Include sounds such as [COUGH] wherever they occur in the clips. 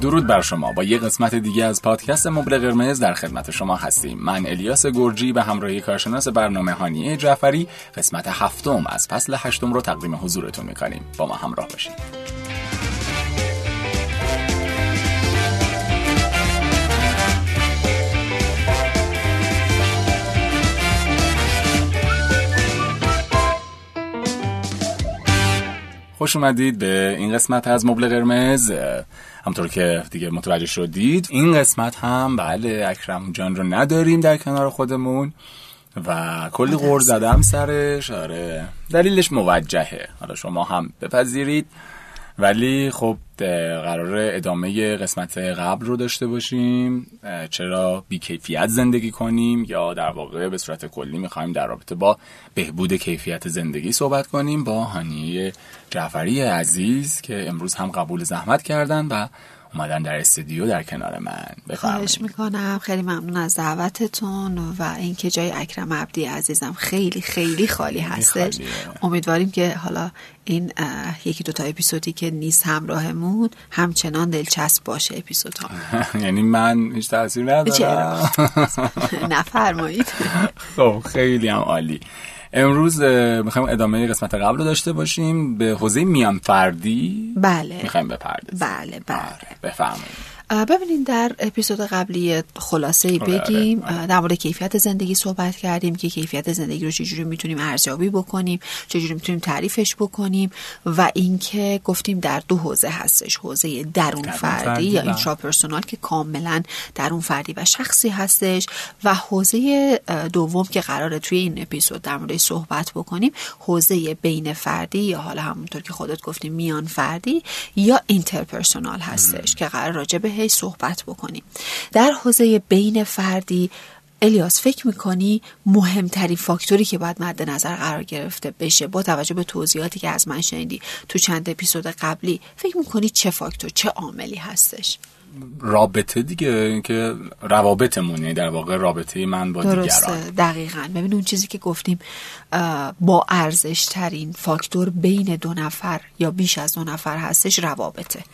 درود بر شما. با یه قسمت دیگه از پادکست مبل قرمز در خدمت شما هستیم. من الیاس گرجی به همراهی کارشناس برنامه هانیه جعفری قسمت هفتم از فصل هشتم رو تقدیم حضورتون می‌کنیم. با ما همراه باشید. خوش اومدید به این قسمت از مبل قرمز. همطور که دیگه متوجه شدید. این قسمت هم بله اکرم جان رو نداریم در کنار خودمون و کلی غور زدم سرش. آره. دلیلش موجهه. حالا شما هم بپذیرید. ولی خب قرار ادامه قسمت قبل رو داشته باشیم. چرا بیکیفیت زندگی کنیم یا در واقع به صورت کلی می‌خوایم در رابطه با بهبود کیفیت زندگی صحبت کنیم با هانیه جعفری عزیز که امروز هم قبول زحمت کردن و اومدن در استودیو در کنار من. خواهش می‌کنم. خیلی ممنون از دعوتتون و اینکه جای اکرم عبدی عزیزم خیلی خیلی خالی هستش. امیدواریم که حالا این یکی دوتا اپیزودی که نیست همراهمون همچنان دلچسب باشه اپیزود ها [LAUGHS] یعنی من هیچ تاثیر ندارم. [LAUGHS] [LAUGHS] نفرمایید. خب خیلی هم عالی. امروز می‌خوایم ادامه قسمت قبل رو داشته باشیم. به حوزه میان فردی بله. می‌خوایم بپردازیم. بله بله. بفرمایید. ببینید در اپیزود قبلی خلاصه ای آره، بگیم آره. در مورد کیفیت زندگی صحبت کردیم که کیفیت زندگی رو چجوری می‌تونیم ارزیابی بکنیم چجوری می‌تونیم تعریفش بکنیم و اینکه گفتیم در دو حوزه هستش حوزه درون فردی, فردی یا اینترا پرسونال که کاملا درون فردی و شخصی هستش و حوزه دوم که قراره توی این اپیزود در موردش صحبت بکنیم حوزه بین فردی یا حالا همونطور که خودت گفتیم میان فردی یا interpersonal هستش که قراره راجع بهش صحبت بکنیم. در حوزه بین فردی الیاس فکر می‌کنی مهمترین فاکتوری که باید مد نظر قرار گرفته بشه با توجه به توضیحاتی که از من شنیدی تو چند اپیزود قبلی فکر می‌کنی چه فاکتور چه عاملی هستش؟ رابطه دیگه که روابطمونه در واقع رابطه من با درسته دیگران دقیقا. ببین اون چیزی که گفتیم با ارزش ترین فاکتور بین دو نفر یا بیش از دو نفر هستش روابطه.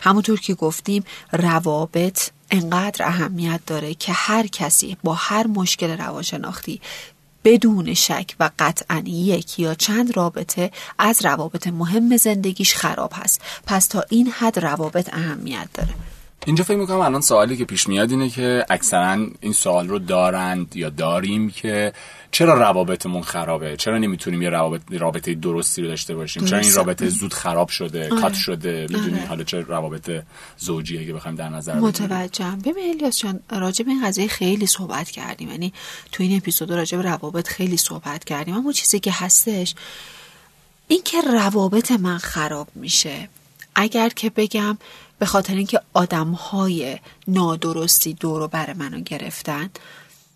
همونطور که گفتیم روابط انقدر اهمیت داره که هر کسی با هر مشکل روانشناختی بدون شک و قطعا یک یا چند رابطه از روابط مهم زندگیش خراب هست. پس تا این حد روابط اهمیت داره. اینجا فکر می‌کنم الان سوالی که پیش میاد اینه که اکثرا این سوال رو دارند یا داریم که چرا روابطمون خرابه؟ چرا نمی‌تونیم یه رابطه رابطه درستی رو داشته باشیم؟ چرا این رابطه زود خراب شده آره. کات شده؟ می‌دونی آره. حالا چه روابط زوجی اگه بخوایم در نظر متوجهم. ببین الیاس جان راجع به این قضیه خیلی صحبت کردیم. یعنی تو این اپیزود راجع به روابط خیلی صحبت کردیم. اما چیزی که هستش این که روابط من خراب میشه. اگر که بگم به خاطر اینکه آدم های نادرستی دور بر منو گرفتن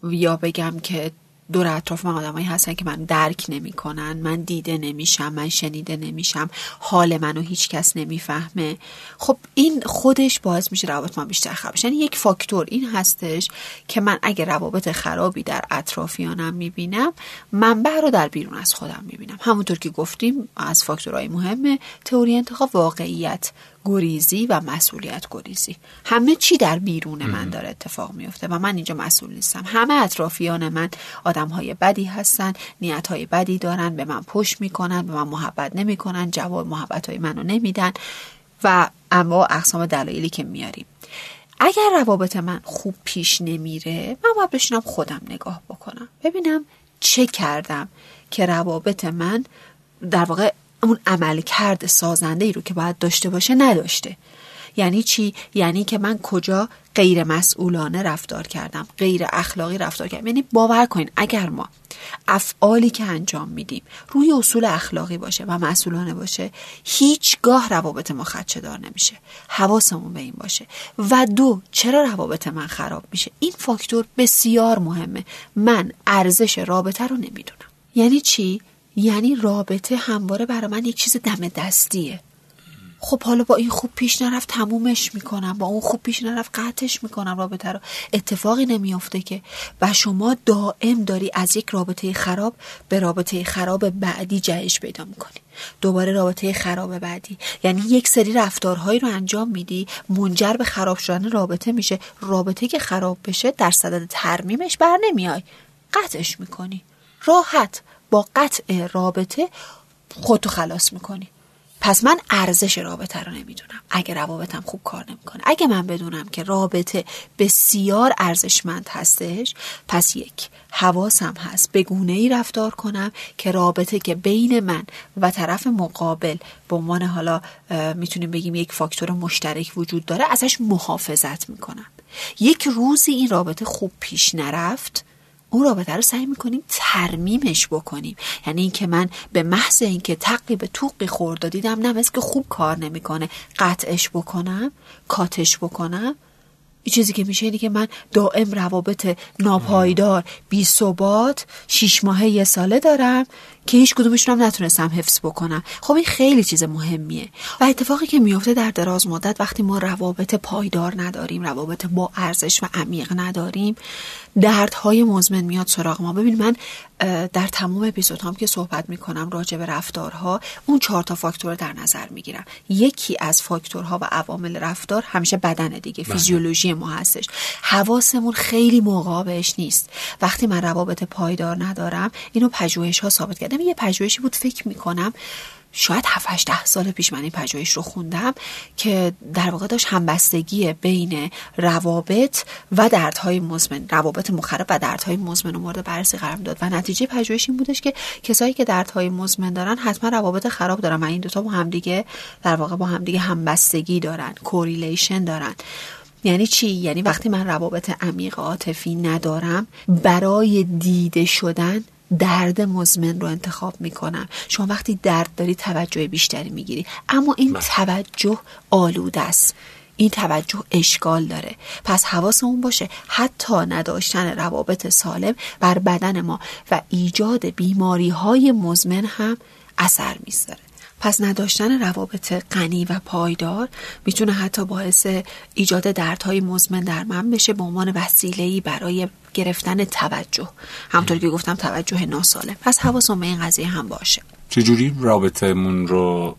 یا بگم که دور اطراف من آدمایی هستن که من درک نمی‌کنن من دیده نمیشم من شنیده نمیشم حال منو هیچ کس نمی‌فهمه. خب این خودش باعث میشه روابط ما بیشتر خراب یعنی یک فاکتور این هستش که من اگه روابط خرابی در اطرافیانم می‌بینم منبع رو در بیرون از خودم می‌بینم. همونطور که گفتیم از فاکتورهای مهم تئوری انتخاب واقعیت گریزی و مسئولیت گریزی. همه چی در بیرون من داره اتفاق میفته و من اینجا مسئول نیستم. همه اطرافیان من آدم های بدی هستن نیت های بدی دارن به من پشت می‌کنن به من محبت نمی‌کنن جواب محبت های منو نمیدن و اما اقسام دلایلی که میاریم. اگر روابط من خوب پیش نمیره من باید بشینم خودم نگاه بکنم. ببینم چه کردم که روابط من در واقع اون عمل کرد سازنده ای رو که باید داشته باشه نداشته. یعنی چی؟ یعنی که من کجا غیر مسئولانه رفتار کردم غیر اخلاقی رفتار کردم. یعنی باور کنین اگر ما افعالی که انجام میدیم روی اصول اخلاقی باشه و مسئولانه باشه هیچگاه روابط ما خدچه دار نمیشه. حواسمون به این باشه. و دو چرا روابط من خراب میشه؟ این فاکتور بسیار مهمه. من ارزش رابطه رو نمی‌دونم. یعنی چی؟ یعنی رابطه همواره برای من یک چیز دم دستیه. خب حالا با این خوب پیش نرفت تمومش می‌کنم با اون خوب پیش نرفت قطعش می‌کنم رابطه رو. اتفاقی نمیافته که. و شما دائم داری از یک رابطه خراب به رابطه خراب بعدی جهش پیدا می‌کنی. دوباره رابطه خراب بعدی. یعنی یک سری رفتارهایی رو انجام میدی منجر به خراب شدن رابطه میشه. رابطه که خراب بشه در صدد ترمیمش بر نمیای قطعش می‌کنی. راحت. با قطع رابطه خودتو خلاص می‌کنی. پس من ارزش رابطه رو نمی‌دونم. اگه روابطم خوب کار نمی‌کنه. اگه من بدونم که رابطه بسیار ارزشمند هستش پس یک حواسم هست. به گونه ای رفتار کنم که رابطه که بین من و طرف مقابل به عنوان حالا می‌تونیم بگیم یک فاکتور مشترک وجود داره ازش محافظت می‌کنم. یک روزی این رابطه خوب پیش نرفت اون رابطه رو سعی می‌کنیم ترمیمش بکنیم. یعنی اینکه من به محض اینکه تقی به توقی خورد دیدم نه که خوب کار نمی‌کنه. قطعش بکنم کاتش بکنم. این چیزی که میشه اینه که من دائم روابط ناپایدار بی ثبات شیش ماهه یه ساله دارم. که هیچ کدومشون هم نتونستم حفظ بکنم. خب این خیلی چیز مهمیه. و اتفاقی که میفته در دراز مدت وقتی ما روابط پایدار نداریم روابط با ارزش و عمیق نداریم دردهای مزمن میاد سراغ ما. ببین من در تمام اپیزودهام که صحبت می‌کنم راجع به رفتارها اون چهار تا فاکتور در نظر می‌گیرم. یکی از فاکتورها و عوامل رفتار همیشه بدن دیگه بله. فیزیولوژی ما هستش. حواسمون خیلی موقع نیست. وقتی من روابط پایدار ندارم اینو پژوهش ها ثابت یه پژوهشی بود فکر می‌کنم شاید 7 ده سال پیش من این پژوهش رو خوندم که در واقع داشت همبستگی بین روابط و دردهای مزمن روابط مخرب و دردهای مزمن رو مورد بررسی قرار داد. و نتیجه پژوهش این بودش که کسایی که دردهای مزمن دارن حتما روابط خراب دارن و این دوتا با همدیگه در واقع با همدیگه همبستگی دارن کوریلیشن دارن. یعنی چی؟ یعنی وقتی من روابط عمیق عاطفی ندارم برای دیده شدن درد مزمن رو انتخاب می‌کنم شما وقتی درد داری توجه بیشتری می‌گیری. اما این بله. توجه آلوده است. این توجه اشکال داره. پس حواسمون باشه حتی نداشتن روابط سالم بر بدن ما و ایجاد بیماری های مزمن هم اثر می‌ذاره. پس نداشتن روابط غنی و پایدار می‌تونه حتی باعث ایجاد دردهای مزمن در من بشه به عنوان وسیله‌ای برای گرفتن توجه. همطور که گفتم توجه ناسالم. پس حواسم به این قضیه هم باشه. چجوری رابطمون رو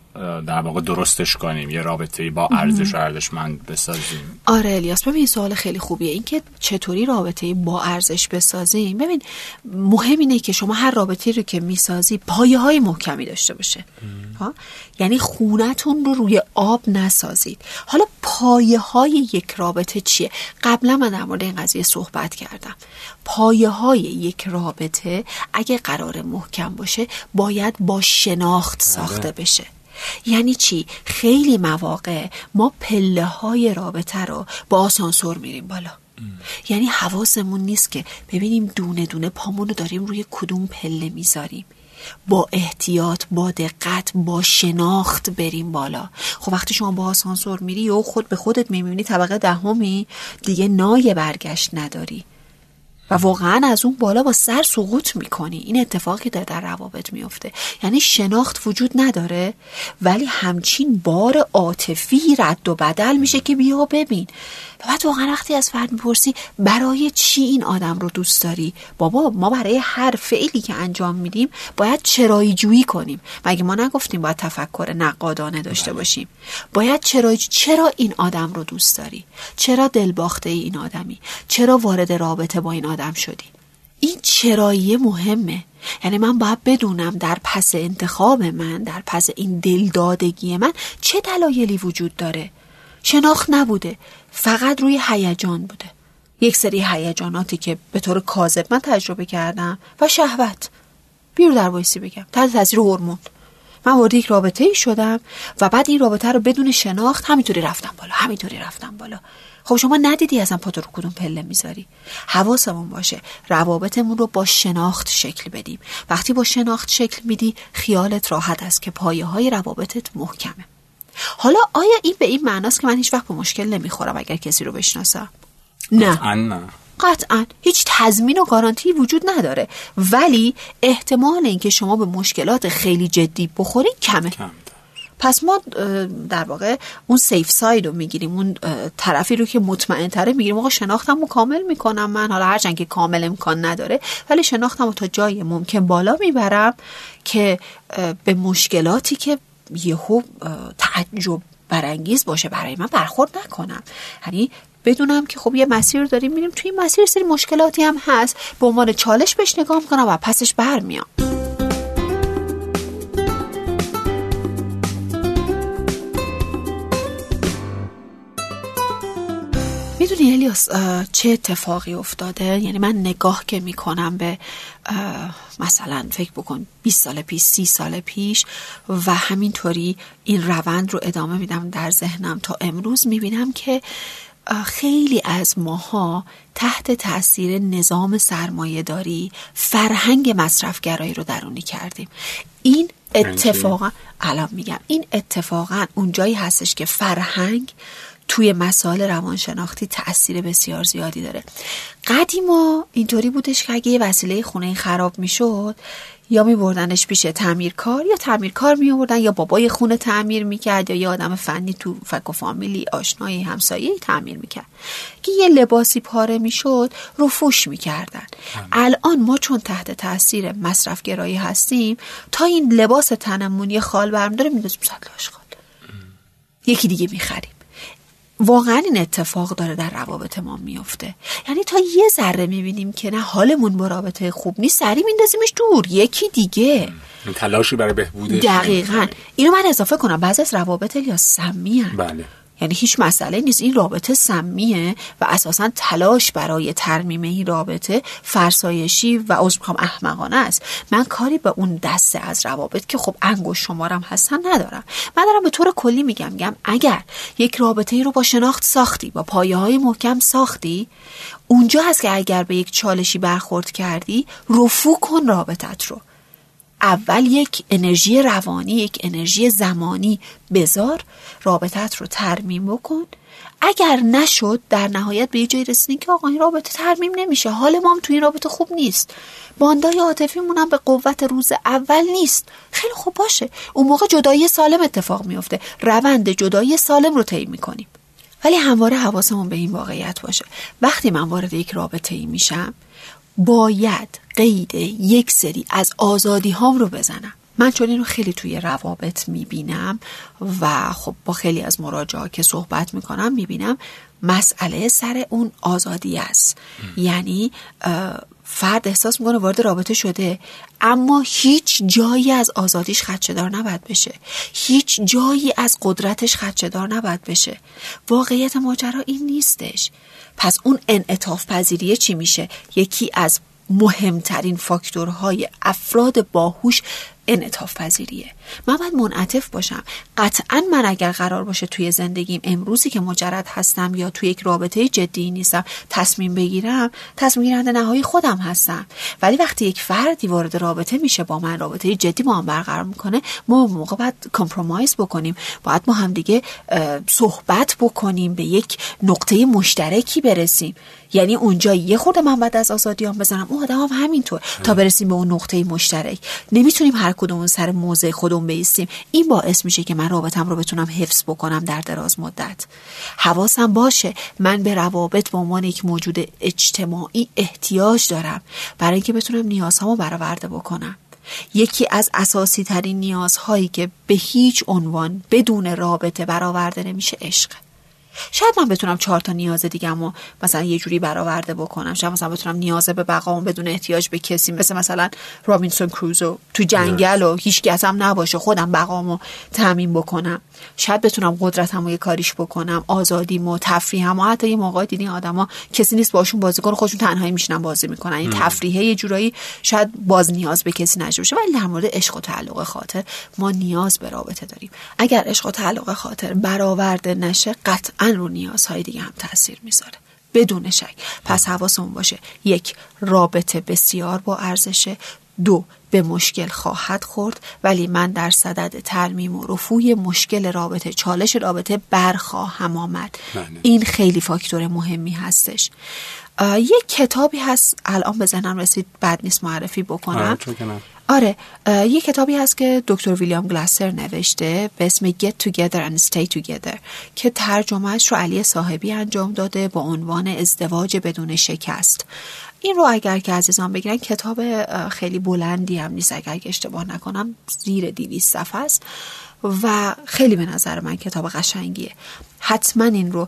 در واقع درستش کنیم؟ یه رابطه با ارزش و ارزشمند بسازیم؟ آره الیاس ببین سوال خیلی خوبیه. اینکه چطوری رابطه با ارزش بسازیم؟ ببین مهم اینه که شما هر رابطه رو که می‌سازی پایه های محکمی داشته باشه. ها یعنی خونتون رو روی آب نسازید. حالا پایه های یک رابطه چیه؟ قبلا من در مورد این قضیه صحبت کردم. پایه های یک رابطه اگه قرار محکم باشه باید با شناخت ساخته آره. بشه. یعنی چی؟ خیلی مواقع ما پله های رابطه رو با آسانسور میریم بالا. یعنی حواسمون نیست که ببینیم دونه دونه پامون رو داریم روی کدوم پله می‌ذاریم. با احتیاط با دقت با شناخت بریم بالا. خب وقتی شما با آسانسور میری و خود به خودت می‌بینی طبقه دهمی دیگه نای برگشت نداری. و واقعا از اون بالا با سر سقوط می‌کنی. این اتفاقی داره در روابط میفته یعنی شناخت وجود نداره ولی همچین بار عاطفی رد و بدل میشه که بیا ببین. و بعد واقعا وقتی از فرد می‌پرسی برای چی این آدم رو دوست داری؟ بابا ما برای هر فعلی که انجام میدیم باید چرایی جویی کنیم مگه ما نگفتیم باید تفکر نقادانه داشته بله. باشیم. باید چرایی چرا این آدم رو دوست داری؟ چرا دلباخته ای این آدمی؟ چرا وارد رابطه با این آدم شدی؟ این چرایی مهمه. یعنی من باید بدونم در پس انتخاب من در پس این دلدادگی من چه دلایلی وجود داره. شناخت نبوده. فقط روی هیجان بوده. یک سری هیجاناتی که به طور کاذب من تجربه کردم و شهوت. بیرو در وایسی بگم. تحت تاثیر هورمون. من وارد یک رابطه ای شدم و بعد این رابطه رو بدون شناخت همینطوری رفتم بالا. همینطوری رفتم بالا. خب شما ندیدی ازم پا رو کدوم پله می‌ذاری. حواسمون باشه. روابطمون رو با شناخت شکل بدیم. وقتی با شناخت شکل میدی خیالت راحت است که پایه های روابطت محکمه. حالا آیا این به این معناست که من هیچ وقت به مشکل نمی‌خورم اگر کسی رو بشناسم؟ نه. نه. قطعا. هیچ تضمین و گارانتی وجود نداره. ولی احتمال اینکه شما به مشکلات خیلی جدی بخورید کمه. پس ما در واقع اون سیف ساید رو می‌گیریم. اون طرفی رو که مطمئن تره می‌گیریم. آقا شناختم رو کامل می‌کنم من. حالا هرچند که کامل امکان نداره. ولی شناختم رو تا جای ممکن بالا می‌برم که به مشکلاتی که یهو تعجب برانگیز باشه برای من برخورد نکنم. یعنی بدونم که خب یه مسیر داریم میریم توی این مسیر سری مشکلاتی هم هست به عنوان چالش بهش نگاه می‌کنم و پسش برمیام. می‌دونی الیاس چه اتفاقی افتاده؟ یعنی من نگاه که می‌کنم به مثلا فکر بکن 20 سال پیش 30 سال پیش و همینطوری این روند رو ادامه میدم در ذهنم تا امروز می‌بینم که خیلی از ماها تحت تاثیر نظام سرمایه داری فرهنگ مصرفگرایی رو درونی کردیم. این اتفاقا الان میگم این اتفاقا اونجایی هستش که فرهنگ توی مسائل روانشناختی تاثیر بسیار زیادی داره. قدیما اینطوری بودش که اگه یه وسیله خونه خراب می‌شد یا می بردنش پیش تعمیرکار یا تعمیرکار می آوردن یا بابای خونه تعمیر می‌کرد یا یه آدم فنی تو فک و فامیلی آشنایی همسایه تعمیر می‌کرد. که یه لباسی پاره می‌شد رو فوش می‌کردن. الان ما چون تحت تاثیر مصرف گرایی هستیم تا این لباس تنمون یه خال برم داره میدازیم صد یکی دیگه می‌خریم. واقعا این اتفاق داره در روابط ما میفته. یعنی تا یه ذره می‌بینیم که نه حالمون با رابطه خوب نیست سری میندازیمش دور یکی دیگه. تلاشی برای بهبودش. دقیقا. اینو من اضافه کنم بعضی از روابط یا سمی بله. یعنی هیچ مسئله نیست. این رابطه سمیه و اساسا تلاش برای ترمیم این رابطه فرسایشی و عذر می‌خوام احمقانه است. من کاری به اون دسته از روابط که خب انگوش شمارم هستن ندارم. من دارم به طور کلی میگم میگم اگر یک رابطه ای رو با شناخت ساختی با پایه های محکم ساختی اونجا هست که اگر به یک چالشی برخورد کردی رفو کن رابطت رو. اول یک انرژی روانی یک انرژی زمانی. بذار رابطت رو ترمیم بکن. اگر نشد در نهایت به یه جایی رسیدین که آقا این رابطه ترمیم نمیشه. حال ما هم توی این رابطه خوب نیست. باندای عاطفیمون هم به قوت روز اول نیست. خیلی خوب باشه. اون موقع جدایی سالم اتفاق میفته روند جدایی سالم رو طی می‌کنیم. ولی همواره حواسمون به این واقعیت باشه. وقتی من وارد یک رابطه ای میشم باید قید یک سری از آزادی هام رو بزنم. من چون اینو خیلی توی روابط می‌بینم و خب با خیلی از مراجعه که صحبت می‌کنم می‌بینم مسئله سر اون آزادی است. یعنی فرد احساس می‌کنه وارد رابطه شده اما هیچ جایی از آزادیش خدشدار نباید بشه. هیچ جایی از قدرتش خدشدار نباید بشه. واقعیت ماجرا این نیستش. پس اون انعطاف پذیریه چی میشه؟ یکی از مهمترین فاکتورهای افراد باهوش انعطاف پذیریه من باید منعطف باشم. قطعا من اگر قرار باشه توی زندگیم امروزی که مجرد هستم یا توی یک رابطه جدی نیستم تصمیم بگیرم تصمیم گیرنده نهایی خودم هستم. ولی وقتی یک فردی وارد رابطه میشه با من رابطه جدی با هم برقرار می‌کنه ما موقع باید کمپرومایز بکنیم. باید ما هم دیگه صحبت بکنیم به یک نقطه مشترکی برسیم. یعنی اونجا یه خورده من بعد از آزادیام بزنم. اون آدم هم همینطور. تا برسیم به اون نقطه مشترک. نمی‌تونیم هر کدوم سر موضع خودمون بیستیم. این باعث میشه که من رابطم رو بتونم حفظ بکنم در دراز مدت. حواسم باشه. من به روابط به عنوان یک موجود اجتماعی احتیاج دارم. برای اینکه بتونم نیازهامو برآورده بکنم. یکی از اساسی ترین نیازهایی که به هیچ عنوان بدون رابطه برآورده نمیشه عشق. شاید من بتونم چهار تا نیاز دیگه و مثلا یه جوری برآورده بکنم. شاید مثلا بتونم نیاز به بقام بدون احتیاج به کسی. مثل مثلا رابینسون کروزو تو جنگل و هیچ هم نباشه. خودم بقامو تعمین بکنم. شاید بتونم قدرتمو یه کاریش بکنم. آزادیمو تفریحم و حتی یه موقع دیدین آدما کسی نیست باشون بازی کنه خودشون تنهایی میشنن بازی می‌کنن. این تفریحه یه جورایی شاید باز نیاز به کسی نشه باشه. ولی در مورد عشق و تعلق خاطر ما نیاز به رابطه داریم. اگر عشق و تعلق خاطر برآورده نشه قطعا رو نیازهای دیگه هم تاثیر می‌ذاره. بدون شک. پس حواسمون باشه. یک رابطه بسیار با ارزشه. دو به مشکل خواهد خورد. ولی من در صدد ترمیم و رفوی مشکل رابطه چالش رابطه برخواهم آمد. بله. این خیلی فاکتور مهمی هستش. یک کتابی هست. الان به ذهنم رسید. بد نیست معرفی بکنم. آره یه کتابی هست که دکتر ویلیام گلاسر نوشته به اسم Get Together and Stay Together که ترجمهش رو علی صاحبی انجام داده با عنوان ازدواج بدون شکست. این رو اگر که عزیزان بگیرن کتاب خیلی بلندی هم نیست اگر که اشتباه نکنم زیر دیویس صفحه است و خیلی به نظر من کتاب قشنگیه. حتما این رو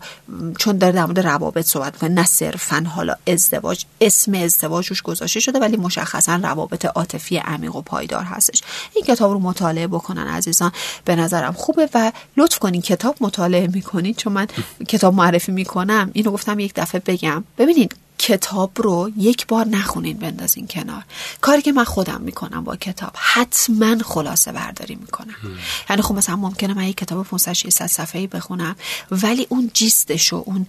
چون داره در مورد روابط صحبت کنه نه صرفا حالا ازدواج اسم ازدواج روش گذاشته شده ولی مشخصا روابط عاطفی عمیق و پایدار هستش. این کتاب رو مطالعه بکنن عزیزان به نظرم خوبه و لطف کنین کتاب مطالعه می‌کنین چون من [LAUGHS] کتاب معرفی می‌کنم. اینو گفتم یک دفعه بگم. ببینید کتاب رو یک بار نخونین بندازین کنار. کاری که من خودم می‌کنم با کتاب حتما خلاصه برداری می‌کنم. یعنی خب مثلا ممکنه من یک کتاب 500 600 صفحه‌ای بخونم ولی اون gist ش و اون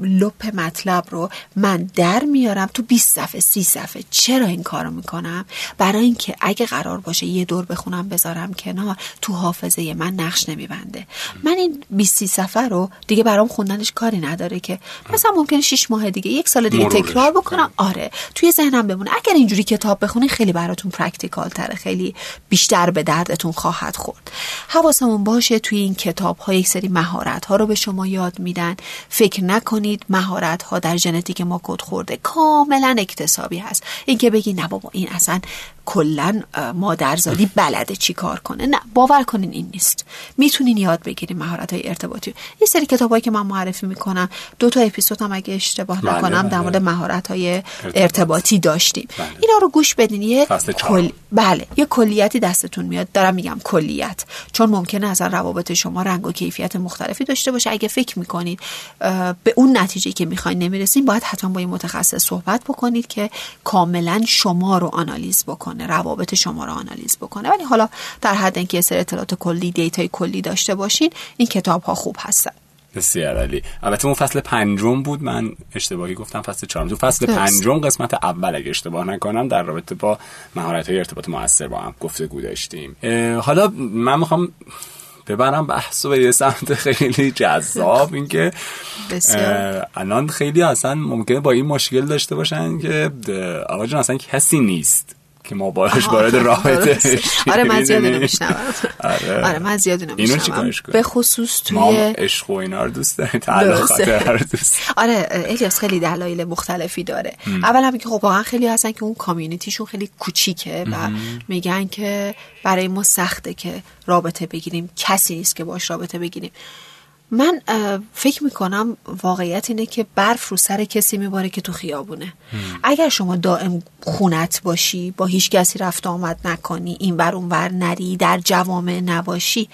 لب مطلب رو من در میارم تو 20 صفحه 30 صفحه. چرا این کارو می‌کنم؟ برای اینکه اگه قرار باشه یه دور بخونم بذارم کنار تو حافظه من نقش نمیبنده. من این 20 صفحه رو دیگه برام خوندنش کاری نداره که. مثلا ممکنه 6 ماه دیگه یک سال دیگه تکرار بکنم. آره توی ذهنم بمونه. اگر اینجوری کتاب بخونی خیلی براتون practical تره. خیلی بیشتر به دردتون خواهد خورد. حواسمون باشه توی این کتاب ها یک سری مهارت ها رو به شما یاد میدن. فکر نکنید مهارت ها در ژنتیک ما کد خورده. کاملا اکتسابی هست. اینکه بگی نه بابا این اصلا کلا مادرزادی بلده چی کار کنه. نه باور کنین این نیست. می‌تونین یاد بگیرین مهارت های ارتباطی. این سری کتابایی که من معرفی می‌کنم. دو تا اپیزود هم اگه اشتباه بله، نکنم. بله. در مورد مهارت های ارتباطی. داشتیم. بله. اینا رو گوش بدین. یه کل... بله. یه کلیتی دستتون میاد. دارم میگم کلیت. چون ممکنه از روابط شما رنگ و کیفیت مختلفی داشته باشه. اگه فکر می‌کنید به اون نتیجه که می‌خواین نمی‌رسین باید حتما با یه متخصص صحبت بکنید که کاملا شما رو آنالیز بکنه. روابط شما رو آنالیز بکنه. ولی حالا در حد اینکه یه سری اطلاعات کلی data ی کلی داشته باشین این کتاب ها خوب هستن. بسیار علی البته اون فصل پنجم بود. من اشتباهی گفتم فصل چهارم. تو فصل پنجم قسمت اول اگه اشتباه نکنم در رابطه با مهارت های ارتباط موثر با هم گفتگو داشتیم. حالا من می‌خوام ببرم بحث و به یه سمت خیلی جذاب. اینکه الان خیلی اصلا ممکنه با این مشکل داشته باشن که آقا جان اصلا کسی نیست. که ما باش وارد رابطه آره من زیاد اینو میشنوم آره. آره من زیاد اینو میشنوم به خصوص توی ما عشق و اینا رو دوست داریم. تعلقات دوست آره الیاس خیلی دلایل مختلفی داره. اول هم که خب واقعا خیلی هستن که اون کامیونیتیشون خیلی کوچیکه و میگن که برای ما سخته که رابطه بگیریم. کسی نیست که باش رابطه بگیریم. من فکر می‌کنم واقعیت اینه که برف رو سر کسی میباره که تو خیابونه. اگر شما دائم خونت باشی با هیچ کسی رفت آمد نکنی این بر اون ور نری در جوامع نباشی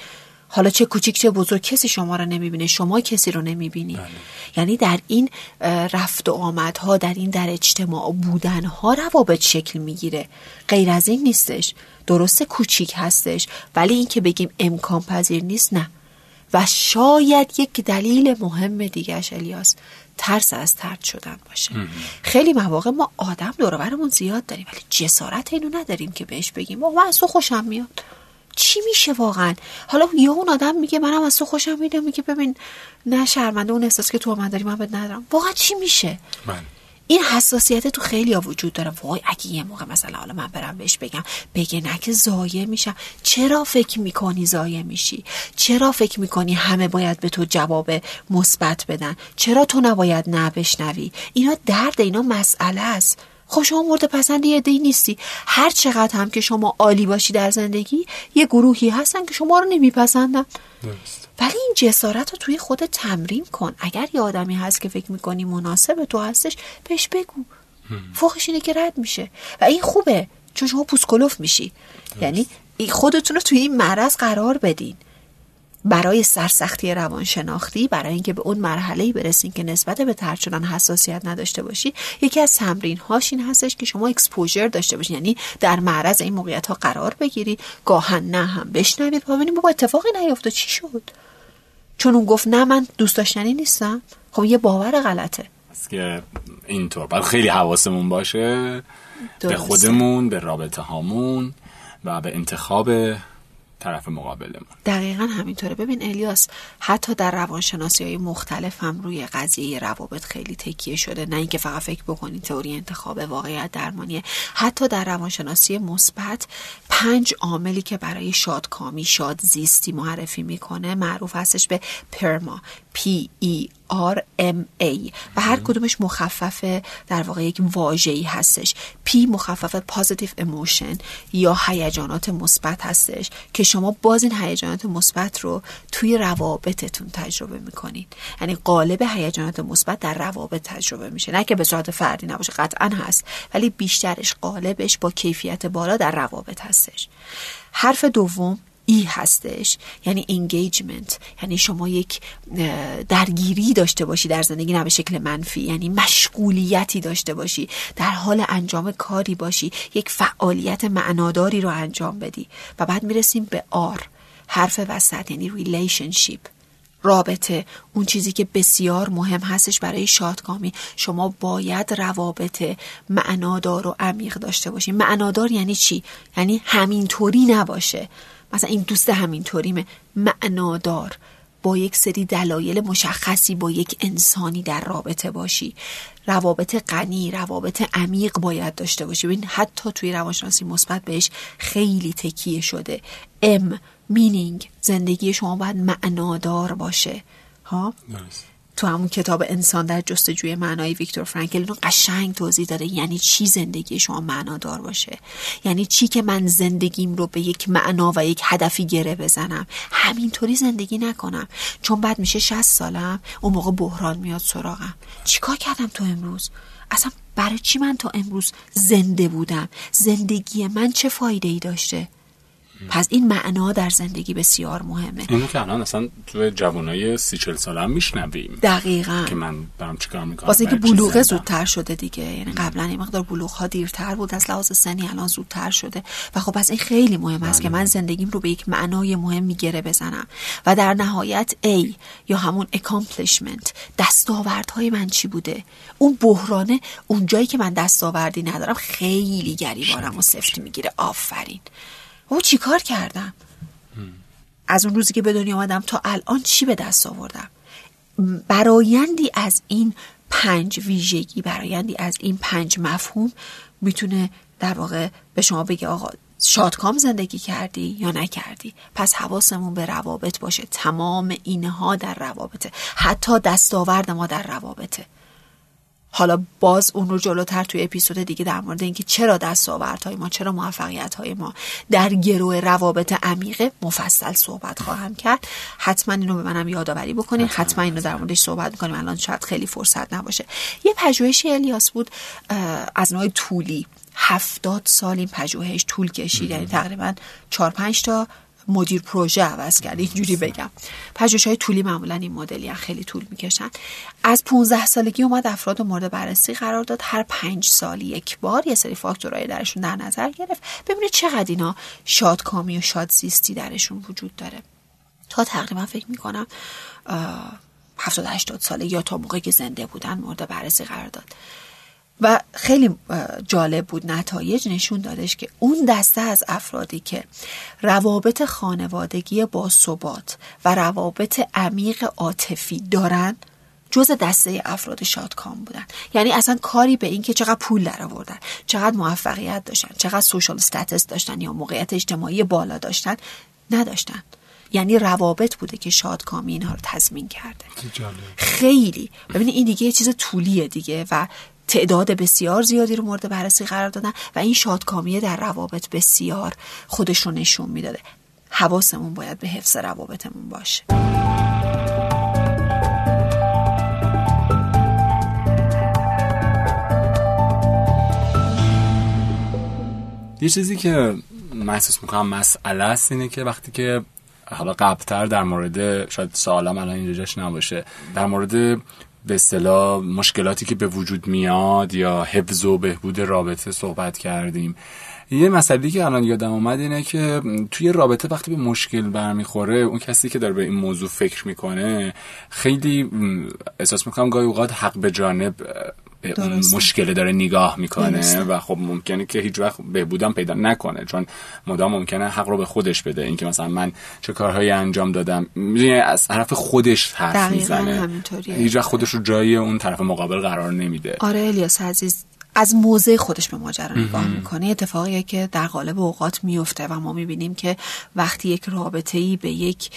حالا چه کوچیک چه بزرگ کسی شما رو نمی‌بینه شما کسی رو نمی‌بینی. بله. یعنی در این رفت و آمدها در این در اجتماع بودنها روابط شکل می‌گیره. غیر از این نیستش. درسته کوچیک هستش. ولی این که بگیم امکان پذیر نیست نه. و شاید یک دلیل مهم دیگرش الیاس ترس از ترد شدن باشه. خیلی مواقع ما آدم دورورمون زیاد داریم ولی جسارت اینو نداریم که بهش بگیم من از تو خوشم میاد. چی میشه واقعا؟ حالا یا اون آدم میگه منم از تو خوشم میاد. میگه ببین نه شرمنده اون احساس که تو من داری من بهت ندارم. واقعا چی میشه؟ من. این حساسیت تو خیلی ها وجود داره. وای اگه یه موقع مثلا حالا من برم بهش بگم بگه نه که زایه میشم. چرا فکر می‌کنی زایه میشی؟ چرا فکر می‌کنی همه باید به تو جواب مثبت بدن؟ چرا تو نباید نه بشنوی؟ اینا درد اینا مسئله است. خب شما مورد پسند یه دی نیستی. هر چقدر هم که شما عالی باشی در زندگی یه گروهی هستن که شما رو نمیپسندن. ولی این جسارت رو توی خود تمرین کن. اگر یه آدمی هست که فکر می‌کنی مناسب تو هستش بهش بگو. فوقش اینه که رد میشه. و این خوبه. چون شما پوسکلوف میشی. یعنی خودتون رو توی این معرض قرار بدین. برای سرسختی روانشناختی برای اینکه به اون مرحله برسین که نسبت به ترد شدن حساسیت نداشته باشی یکی از تمرین هاش این هستش که شما اکسپوژر داشته باشین. یعنی در معرض این موقعیت ها قرار بگیری. گاهن نه هم بشنوید. و ببینید بابا اتفاقی نیفته چی شد؟ چون اون گفت نه من دوست داشتنی نیستم. خب یه باور غلطه. که اینطور. باید خیلی حواسمون باشه. به خودمون به رابطه هامون و به انتخاب طرف مقابلمون. دقیقا همینطوره. ببین الیاس حتی در روانشناسی های مختلف هم روی قضیه روابط خیلی تکیه شده. نه اینکه فقط فکر بکنی تئوری انتخاب واقعیت درمانیه. حتی در روانشناسی مثبت پنج عاملی که برای شادکامی شاد زیستی معرفی می‌کنه معروف هستش به پرما. P E R M A. و هر کدومش مخفف در واقع یک واژه‌ای هستش. P مخفف positive emotion یا هیجانات مثبت هستش که شما باز این هیجانات مثبت رو توی روابطتون تجربه می‌کنید. یعنی قالب هیجانات مثبت در روابط تجربه میشه. نه که به صورت فردی نباشه قطعا هست ولی بیشترش قالبش با کیفیت بالا در روابط هستش. حرف دوم E هستش. یعنی engagement یعنی شما یک درگیری داشته باشی در زندگی نه به شکل منفی. یعنی مشغولیتی داشته باشی. در حال انجام کاری باشی. یک فعالیت معناداری رو انجام بدی. و بعد می‌رسیم به R حرف وسط یعنی relationship رابطه. اون چیزی که بسیار مهم هستش برای شادکامی. شما باید روابط معنادار و عمیق داشته باشی. معنادار یعنی چی؟ یعنی همینطوری نباشه. مثلا این دوست همینطوریمه. معنادار. با یک سری دلایل مشخصی با یک انسانی در رابطه باشی. روابط غنی روابط عمیق باید داشته باشی. ببین حتی توی روانشناسی مثبت بهش خیلی تکیه شده. ام مینینگ زندگی شما باید معنادار باشه. ها؟ تو همون کتاب انسان در جستجوی معنای ویکتور فرانکل اینو قشنگ توضیح داده. یعنی چی زندگی شما معنادار باشه؟ یعنی چی که من زندگیم رو به یک معنا و یک هدفی گره بزنم؟ همینطوری زندگی نکنم. چون بعد میشه 60 سالم اون موقع بحران میاد سراغم. چیکار کردم تو امروز؟ اصلا برای چی من تا امروز زنده بودم؟ زندگی من چه فایده ای داشته؟ پس این معنا در زندگی بسیار مهمه. اینو که الان اصلا تو جوانای سی چل ساله هم میشنویم. دقیقا. که من برام چیکار می‌کنم؟ واسه اینکه بلوغه زودتر شده دیگه. یعنی قبلا این مقدار بلوغ ها دیرتر بود از لحاظ سنی الان زودتر شده. و خب پس این خیلی مهم است که من زندگیم رو به یک معنای مهم میگره بزنم. و در نهایت A یا همون accomplishment دستاوردهای من چی بوده؟ اون بحرانه اون جایی که من دستاوردی ندارم خیلی گریبانم و سفت می‌گیره. آفرین. او چیکار کردم؟ از اون روزی که به دنیا آمدم تا الان چی به دست آوردم؟ برایندی از این پنج ویژگی برایندی از این پنج مفهوم می‌تونه در واقع به شما بگه آقا شادکام زندگی کردی یا نکردی؟ پس حواسمون به روابط باشه. تمام اینها در روابطه. حتی دستاورد ما در روابطه. حالا باز اون رو جلوتر توی اپیزود دیگه در مورد اینکه چرا دستاوردهای ما چرا موفقیت های ما در گروه روابط عمیقه مفصل صحبت خواهم کرد. حتما اینو به منم یادآوری بکنید حتما. اینو در موردش صحبت می‌کنیم. الان شاید خیلی فرصت نباشه. یه پژوهشی الیاس بود از نوع طولی. هفتاد سال این پژوهش طول کشید. یعنی تقریبا چهار پنج تا مدیر پروژه عوض کرد. اینجوری بگم. پژوهش های طولی معمولا این مدلی خیلی طول می‌کشن. از 15 سالگی اومد افراد مورد بررسی قرار داد. هر پنج سال یک بار یه سری فاکتورهای درشون در نظر گرفت. ببینید چقدر اینا شادکامی و شادزیستی درشون وجود داره. تا تقریبا فکر می‌کنم 70 80 ساله یا تا موقعی که زنده بودن مورد بررسی قرار داد. و خیلی جالب بود نتایج نشون دادش که اون دسته از افرادی که روابط خانوادگی با ثبات و روابط عمیق عاطفی دارن جز دسته افراد شادکام بودن. یعنی اصلا کاری به این که چقدر پول در آوردن چقدر موفقیت داشتن چقدر سوشال استاتس داشتن یا موقعیت اجتماعی بالا داشتن نداشتن. یعنی روابط بوده که شادکامی اینها رو تضمین کرده. خیلی. ببینید این دیگه یه چیز طولیه دیگه و تعداد بسیار زیادی رو مورد بررسی قرار دادن و این شادکامیه در روابط بسیار خودش رو نشون می‌داده. حواسمون باید به حفظ روابطمون باشه. یه چیزی که محسوس می‌کنم مسئله است اینه که وقتی که حالا قبلتر در مورد شاید سوالم الان اینجا نباشه در مورد به اصطلاح مشکلاتی که به وجود میاد یا حفظ و بهبود رابطه صحبت کردیم. یه مسئله که الان یادم اومد اینه که توی رابطه وقتی به مشکل برمیخوره اون کسی که داره به این موضوع فکر می‌کنه خیلی احساس می‌کنم گاهی اوقات حق به جانب به اون مشکل داره نگاه می‌کنه و خب ممکنه که هیچ وقت بهبودم پیدا نکنه چون مدام ممکنه حق رو به خودش بده. اینکه مثلا من چه کارهایی انجام دادم از طرف خودش حرف می‌زنه. هیچ وقت خودش رو جای اون طرف مقابل قرار نمیده. آره الیاس عزیز از موضع خودش به ماجرا نگاه می‌کنه. اتفاقیه که در قالب اوقات میفته و ما می‌بینیم که وقتی یک رابطه ای به یک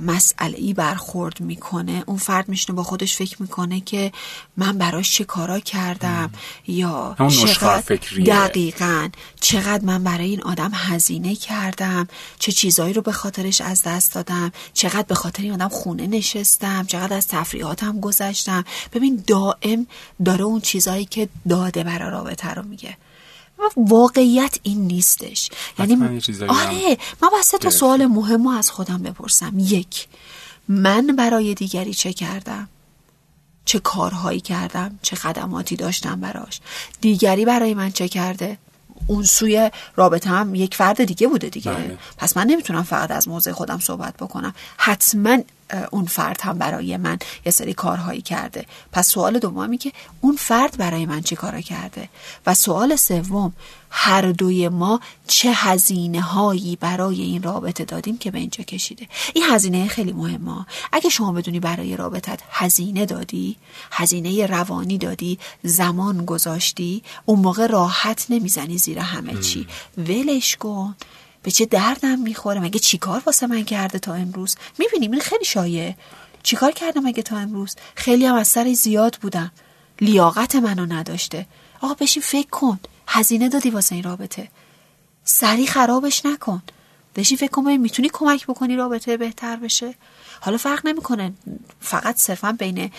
مسئله ای برخورد می‌کنه. اون فرد میشنه با خودش فکر می‌کنه که من براش چه کارا کردم؟ یا چقدر دقیقا. چقدر من برای این آدم هزینه کردم؟ چه چیزایی رو به خاطرش از دست دادم؟ چقدر به خاطر این آدم خونه نشستم؟ چقدر از تفریحاتم گذشتم؟ ببین دائم داره اون چیزایی که داده برای رابطه رو میگه. واقعیت این نیستش. یعنی آره من باید تا سوال مهم رو از خودم بپرسم. یک من برای دیگری چه کردم؟ چه کارهایی کردم؟ چه خدماتی داشتم براش؟ دیگری برای من چه کرده؟ اون سوی رابطه هم یک فرد دیگه بوده دیگه. بله. پس من نمی‌تونم فقط از موضع خودم صحبت بکنم. حتما اون فرد هم برای من یه سری کارهایی کرده. پس سوال دومی که اون فرد برای من چی کارا کرده؟ و سوال سوم هر دوی ما چه هزینه هایی برای این رابطه دادیم که به اینجا کشیده؟ این هزینه خیلی مهمه. اگه شما بدونی برای رابطت هزینه دادی هزینه روانی دادی زمان گذاشتی اون موقع راحت نمی‌زنی زیر همه چی. ولش کن. به چه دردم می‌خوره؟ مگه چیکار واسه من کرده تا امروز؟ می‌بینیم این خیلی شایع چیکار کردم مگه تا امروز؟ خیلی هم از سر زیاد بودم. لیاقت منو نداشته. آقا بشین فکر کن. هزینه دادی واسه این رابطه. سری خرابش نکن. بشین فکر کن می‌تونی کمک بکنی رابطه بهتر بشه. حالا فرق نمی‌کنه. فقط صرفا بین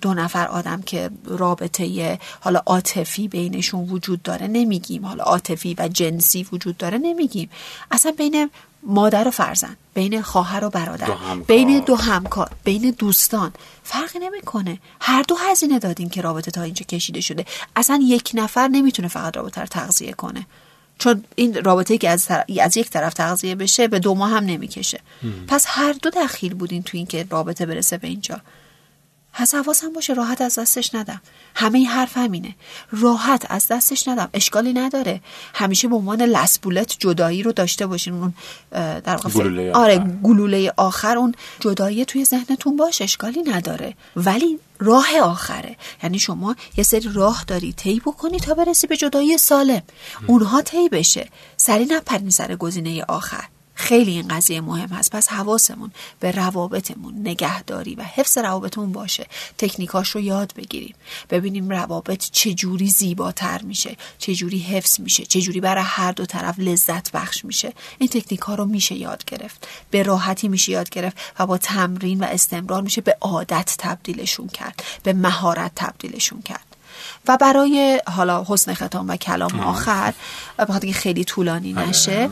دو نفر آدم که رابطه حالا عاطفی بینشون وجود داره نمیگیم. حالا عاطفی و جنسی وجود داره نمیگیم. اصلا بین مادر و فرزند بین خواهر و برادر بین دو همکار بین دوستان فرقی نمی‌کنه. هر دو هزینه دادیم که رابطه تا اینجا کشیده شده. اصلا یک نفر نمی‌تونه فقط رابطه رو تغذیه کنه. چون این رابطه که از, از یک طرف تغذیه بشه به دو ماه هم نمی‌کشه. پس هر دو دخیل بودین تو این که رابطه برسه به اینجا. پس حواسم باشه راحت از دستش ندم. همه این حرف همینه. راحت از دستش ندم. اشکالی نداره. همیشه به عنوان لسبولت جدایی رو داشته باشین. اون در گلوله آره گلوله آخر. اون جدایی توی ذهنتون باشه. اشکالی نداره. ولی راه آخره. یعنی شما یه سری راه داری. طی بکنی تا برسی به جدایی سالم. اونها طی بشه. سری نپرین سر گزینه آخر. خیلی این قضیه مهم هست. پس حواسمون به روابطمون نگهداری و حفظ روابطمون باشه. تکنیکاش رو یاد بگیریم. ببینیم روابط چجوری زیباتر میشه چجوری حفظ میشه چجوری برای هر دو طرف لذت بخش میشه. این تکنیک ها رو میشه یاد گرفت. به راحتی میشه یاد گرفت و با تمرین و استمرار میشه به عادت تبدیلشون کرد به مهارت تبدیلشون کرد. و برای حالا حسن ختام و کلام آخر بخاطر خیلی طولانی آره، نشه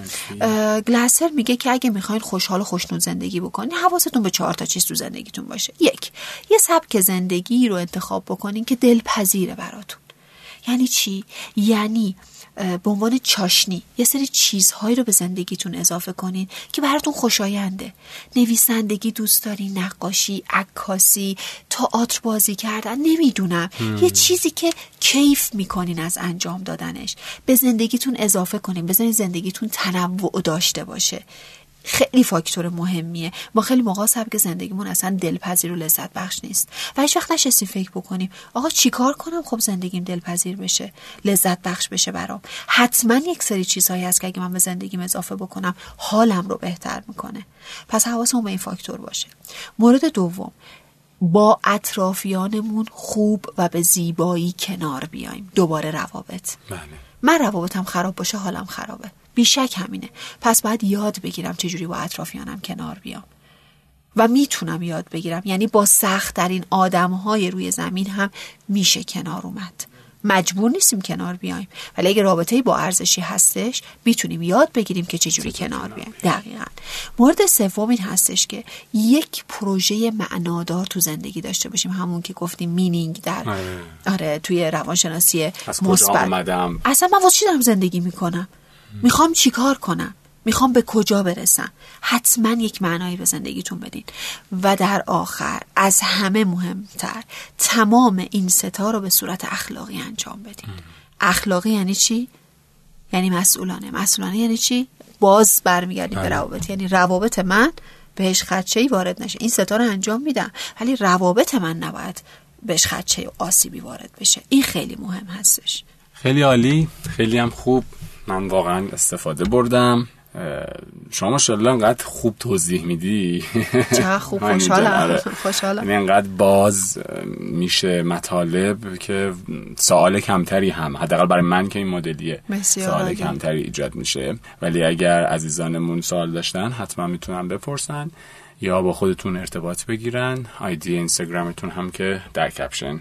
گلاسر میگه که اگه می‌خواین خوشحال و خوشنود زندگی بکنین حواستون به چهار تا چیز تو زندگیتون باشه. یک یه سبک زندگی رو انتخاب بکنین که دلپذیره براتون. یعنی چی؟ یعنی به عنوان چاشنی یه سری چیزهایی رو به زندگیتون اضافه کنین که براتون خوشاینده. نویسندگی دوست دارین نقاشی عکاسی تئاتر بازی کردن نمی‌دونم. یه چیزی که کیف می‌کنین از انجام دادنش. به زندگیتون اضافه کنین بزنین زندگیتون تنوع داشته باشه. خیلی فاکتور مهمیه. ما خیلی موقع سبک زندگیمون اصلا دلپذیر و لذت بخش نیست. و هیچ وقت نشستیم فکر بکنیم آقا چیکار کنم خب زندگیم دلپذیر بشه لذت بخش بشه برام. حتما یک سری چیزهایی هست که اگه من به زندگیم اضافه بکنم حالم رو بهتر می‌کنه. پس حواسمون به این فاکتور باشه. مورد دوم با اطرافیانمون خوب و به زیبایی کنار بیایم. دوباره روابط. بله. من روابطم خراب باشه حالم خرابه. بیشک همینه. پس باید یاد بگیرم چجوری با اطرافیانم کنار بیام. و می‌تونم یاد بگیرم. یعنی با سخت در این آدم های روی زمین هم میشه کنار اومد. مجبور نیستیم کنار بیایم. ولی اگه رابطه با ارزشی هستش می‌تونیم یاد بگیریم که چجوری کنار بیایم. دقیقا. مورد سوم این هستش که یک پروژه معنادار تو زندگی داشته باشیم. همون که گفتیم مینینگ در آره, آره، توی روانشناسی مثبت. اصلا من واسه چی دارم زندگی می‌کنم؟ می‌خوام چیکار کنم؟ می‌خوام به کجا برسم؟ حتما یک معنایی به زندگیتون بدین. و در آخر از همه مهمتر تمام این ستا رو به صورت اخلاقی انجام بدین. اخلاقی یعنی چی؟ یعنی مسئولانه. مسئولانه یعنی چی؟ باز برمیگردیم به بله. روابط. یعنی روابط من بهش خدچه ای وارد نشه. این ستا رو انجام میدم. ولی روابط من نباید بهش خدچه و آسیبی وارد بشه. این خیلی مهم هستش. خیلی عالی. خیلی هم خوب. من واقعا استفاده بردم. شما ماشاءالله انقدر خوب توضیح میدی؟ چقدر خوب خوشحالم آره. خوشحالم. یعنی انقدر باز میشه مطالب که سوال کمتری هم حداقل برای من که این مدلیه سوال. کمتری ایجاد میشه. ولی اگر عزیزانمون سوال داشتن حتما می‌تونن بپرسن. یا با خودتون ارتباط بگیرن. آیدی اینستاگرامتون هم که در کپشن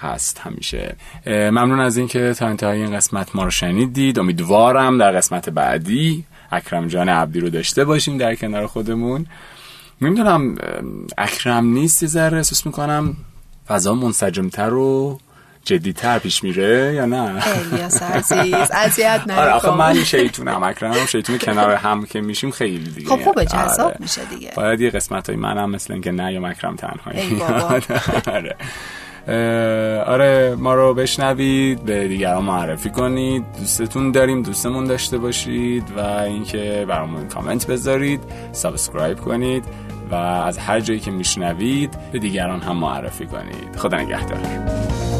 هست همیشه. ممنون از اینکه تا انتهای این قسمت ما رو شنیدید. امیدوارم در قسمت بعدی اکرم جان عبدی رو داشته باشیم در کنار خودمون. نمی‌دونم اکرم نیست یه ذره احساس می‌کنم فضا منسجمتر و جدیتر پیش میره یا نه؟ الیاس عزیز [LAUGHS] اذیت نکن آره آخه من شیطونم اکرم هم شیطون کنار هم که میشیم خیلی دیگه. خب خوبه جذاب آره. میشه دیگه. باید یه قسمت های من هم مثل اینکه نه یا اکرم تنهایی. [LAUGHS] آره. آره ما رو بشنوید به دیگران معرفی کنید. دوستتون داریم دوستمون داشته باشید و اینکه برامون کامنت بذارید subscribe کنید و از هر جایی که میشنوید به دیگران هم معرفی کنید. خدا نگهدار.